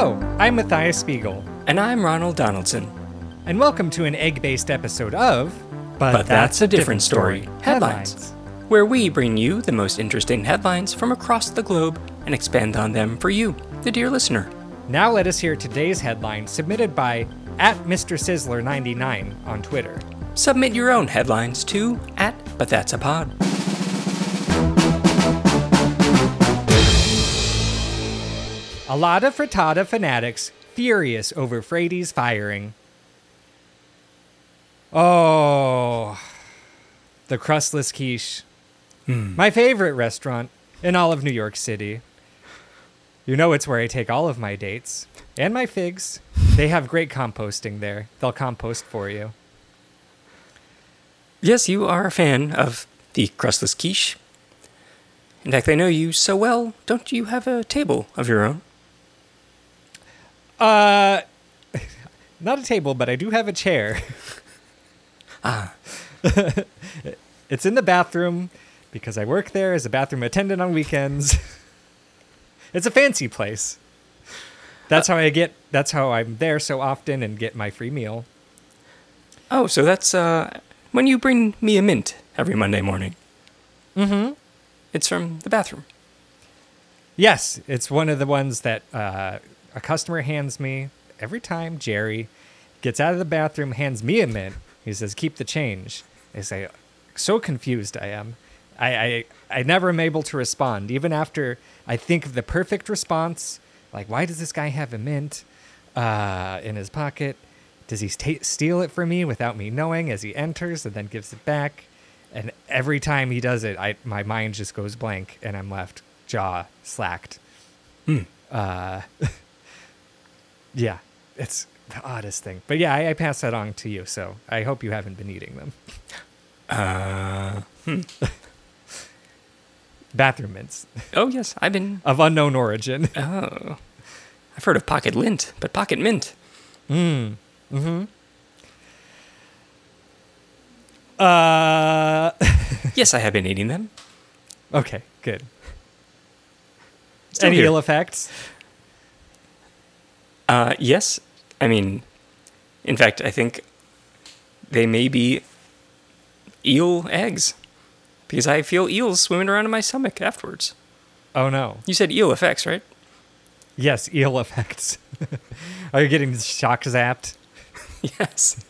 Hello, I'm Matthias Spiegel, And I'm Ronald Donaldson. and welcome to an egg based episode of But, that's, a different story. Headlines. Where we bring you the most interesting headlines from across the globe and expand on them for you, the dear listener. Now let us hear today's headline submitted by at Mr. Sizzler99 on Twitter. Submit your own headlines to at But That's a Pod. A lot of frittata fanatics furious over Frady's firing. Oh, the crustless quiche. Hmm. My favorite restaurant in all of New York City. You know it's where I take all of my dates and my figs. They have great composting there. They'll compost for you. Yes, you are a fan of the crustless quiche. In fact, I know you so well. Don't you have a table of your own? Uh, not a table, but I do have a chair. Ah, It's in the bathroom because I work there as a bathroom attendant on weekends. it's a fancy place. That's how I get. That's how I'm there so often and get my free meal. oh, so that's uh, when you bring me a mint every Monday morning. Mm-hmm. It's from the bathroom. Yes, it's one of the ones that uh, a customer hands me every time. Jerry gets out of the bathroom, hands me a mint. He says, "Keep the change." I say, "So confused I am. I, I I never am able to respond, even after I think of the perfect response. Like, why does this guy have a mint uh, in his pocket? Does he steal it from me without me knowing as he enters, and then gives it back?" And every time he does it, I my mind just goes blank, and I'm left jaw slacked. Uh, yeah, it's the oddest thing. But yeah, I, I pass that on to you, so I hope you haven't been eating them. Uh, Bathroom mints oh, yes, I've been. of unknown origin. Oh. I've heard of pocket lint, but pocket mint. Mm. Hmm. Uh, Yes, I have been eating them. okay, good. Still Any here. ill effects? Uh, yes. I mean, in fact, I think they may be eel eggs because I feel eels swimming around in my stomach afterwards. Oh no. You said eel effects, right? Yes, eel effects. Are you getting shock zapped? Yes.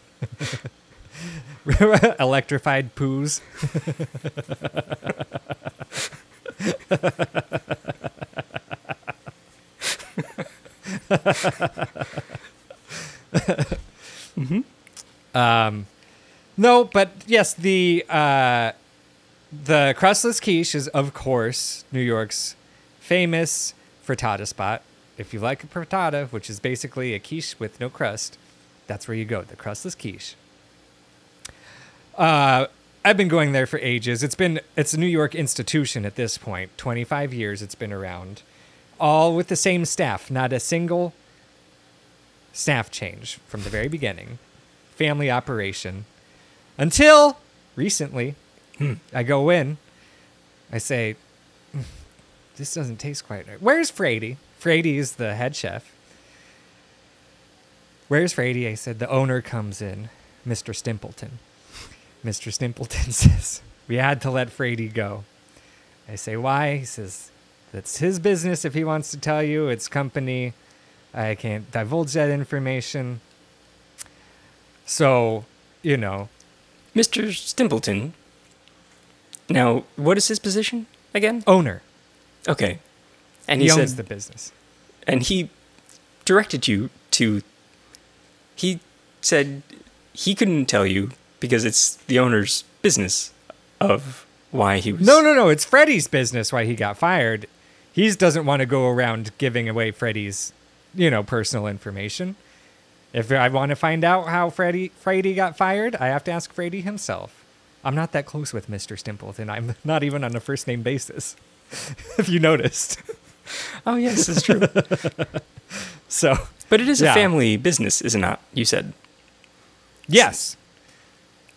Electrified poos? Um, no, but yes, the uh, the crustless quiche is, of course, New York's famous frittata spot. If you like a frittata, which is basically a quiche with no crust, that's where you go. The crustless quiche. Uh, I've been going there for ages. It's been it's a New York institution at this point. Twenty five years it's been around, all with the same staff. Not a single staff change from the very beginning. Family operation. Until recently, I go in, I say, "Mm, this doesn't taste quite right. Where's Frady? Frady is the head chef. Where's Frady? I said, the owner comes in, Mr. Stimpleton. Mr. Stimpleton says, we had to let Frady go. I say, why? He says, that's his business if he wants to tell you. It's company. I can't divulge that information. So, you know, Mr. Stimpleton. Now, what is his position again? owner. Okay. And He, he, owns said, the business. and he directed you to. He said he couldn't tell you because it's the owner's business of why he was. No, no, no. It's Freddie's business why he got fired. He doesn't want to go around giving away Freddy's, you know, personal information. If I want to find out how Freddy Freddie got fired, I have to ask Freddy himself. I'm not that close with Mr. Stimpleton. I'm not even on a first name basis. if you noticed. Oh yes, it's true. So, but it is Yeah. a family business, is it not? You said. yes,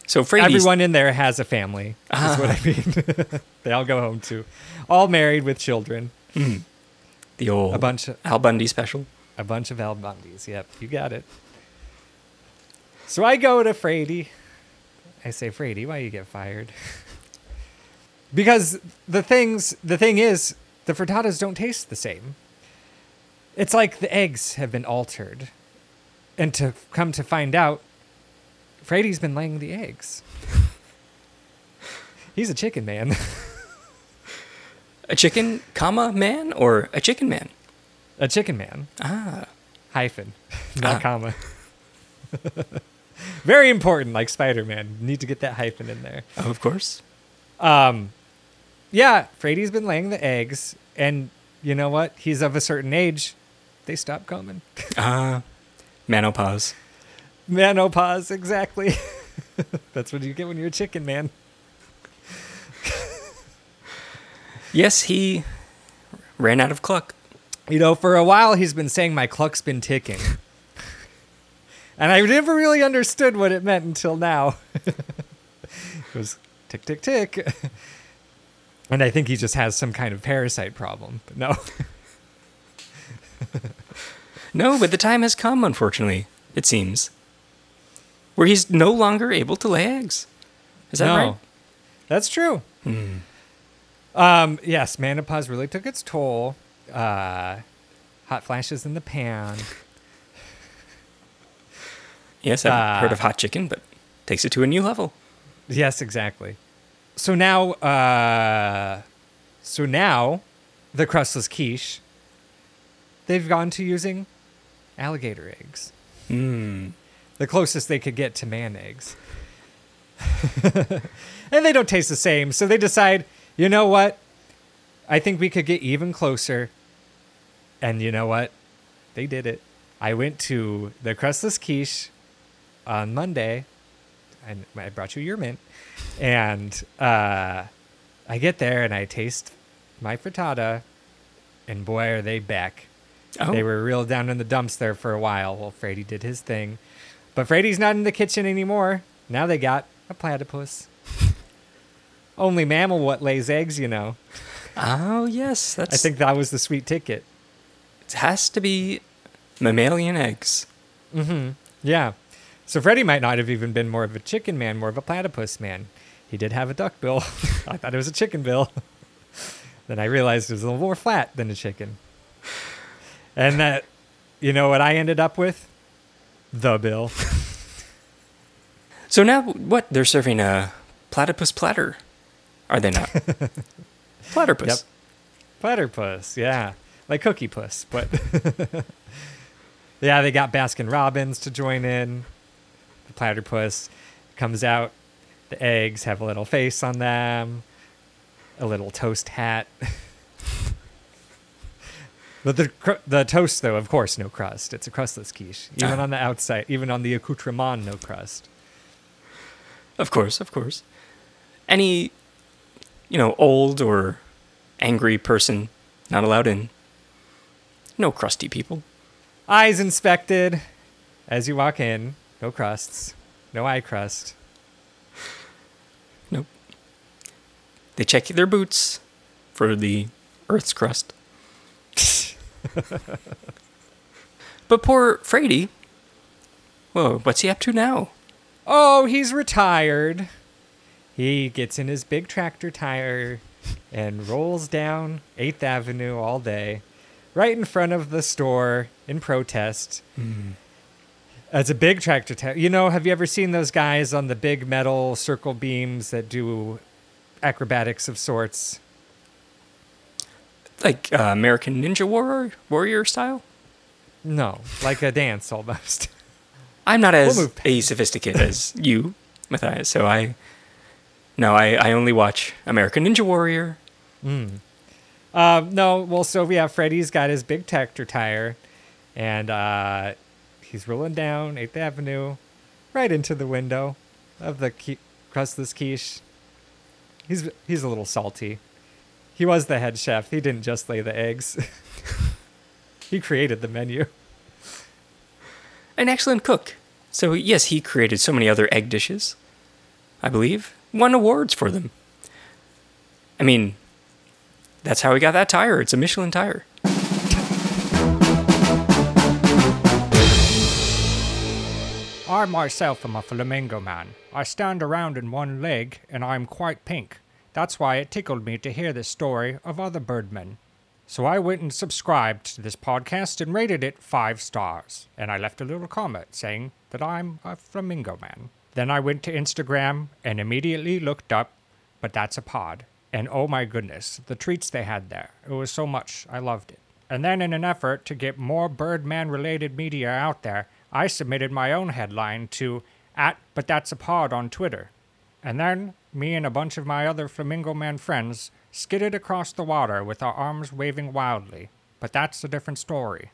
So Frady's everyone in there has a family. Is ah. what I mean. they all go home too, all married with children. Mm. the old A bunch of Al Bundy special. A bunch of Al Bundys. Yep, you got it. So I go to Frady. I say, Frady, why you get fired? because the things, the thing is, the frittatas don't taste the same. It's like the eggs have been altered. And to come to find out, Frady's been laying the eggs. He's a chicken man. A chicken, comma, man, or a chicken man? a chicken man. Ah. Hyphen, not Ah. comma. Very important, like Spider Man. Need to get that hyphen in there. Oh, of course. Um, yeah, Frady's been laying the eggs, and you know what? He's of a certain age. They stop coming. Ah. Manopause. Menopause, exactly. That's what you get when you're a chicken man. Yes, he ran out of cluck. You know, for a while he's been saying my cluck's been ticking. and I never really understood what it meant until now. it was tick, tick, tick. and I think he just has some kind of parasite problem. But no. No, but the time has come, unfortunately, it seems, where he's no longer able to lay eggs. Is that no. right? That's true. Hmm. Um, yes, menopause really took its toll. Uh, hot flashes in the pan. Yes, I've Ah. heard of hot chicken, but takes it to a new level. Yes, exactly. So now, uh, so now, the crustless quiche, they've gone to using alligator eggs, Mm. the closest they could get to man eggs. and they don't taste the same, so they decide, you know what? I think we could get even closer. And you know what? They did it. I went to the crustless quiche on Monday, and I brought you your mint, and uh, I get there and I taste my frittata, and boy, are they back. Oh, They were real down in the dumps there for a while while Frady did his thing. But Frady's not in the kitchen anymore. Now they got a platypus. Only mammal what lays eggs, you know. oh yes, that's. I think that was the sweet ticket. it has to be mammalian eggs. Mm-hmm. Yeah. So Freddy might not have even been more of a chicken man, more of a platypus man. He did have a duck bill. I thought it was a chicken bill. then I realized it was a little more flat than a chicken. And that, you know what I ended up with? The bill. So now, what? They're serving a platypus platter, are they not? Platypus. Yep. Platypus, yeah. Like Cookie Puss, but yeah, they got Baskin Robbins to join in. The platypus comes out. The eggs have a little face on them, a little toast hat. but the cr- the toast, though, of course, no crust. It's a crustless quiche. Even Ah. on the outside, even on the accoutrement, no crust. Of course, of course. Any, you know, old or angry person not allowed in. No crusty people. Eyes inspected as you walk in. No crusts. No eye crust. Nope. They check their boots for the Earth's crust. but poor Frady. Whoa, what's he up to now? Oh, he's retired. He gets in his big tractor tire and rolls down 8th Avenue all day, right in front of the store in protest. It's a big tractor tire. You know, have you ever seen those guys on the big metal circle beams that do acrobatics of sorts? Like uh, American Ninja Warrior, warrior style? No, like a dance almost. I'm not as move a sophisticated as you, Matthias, so I. No, I, I only watch American Ninja Warrior. Um, no, well, so yeah, Freddy's got his big tractor tire, and uh, he's rolling down 8th Avenue, right into the window of the qui- crustless quiche. He's he's a little salty. He was the head chef. He didn't just lay the eggs. he created the menu. An excellent cook. So, yes, he created so many other egg dishes, I believe won awards for them. I mean, that's how we got that tire. It's a Michelin tire. I myself am a flamingo man. I stand around in one leg and I'm quite pink. That's why it tickled me to hear this story of other birdmen. So I went and subscribed to this podcast and rated it five stars. And I left a little comment saying that I'm a flamingo man. Then I went to Instagram and immediately looked up, but that's a pod. And oh my goodness, the treats they had there. It was so much. I loved it. And then, in an effort to get more Birdman related media out there, I submitted my own headline to at But That's a Pod on Twitter. And then, me and a bunch of my other Flamingo Man friends skidded across the water with our arms waving wildly. But that's a different story.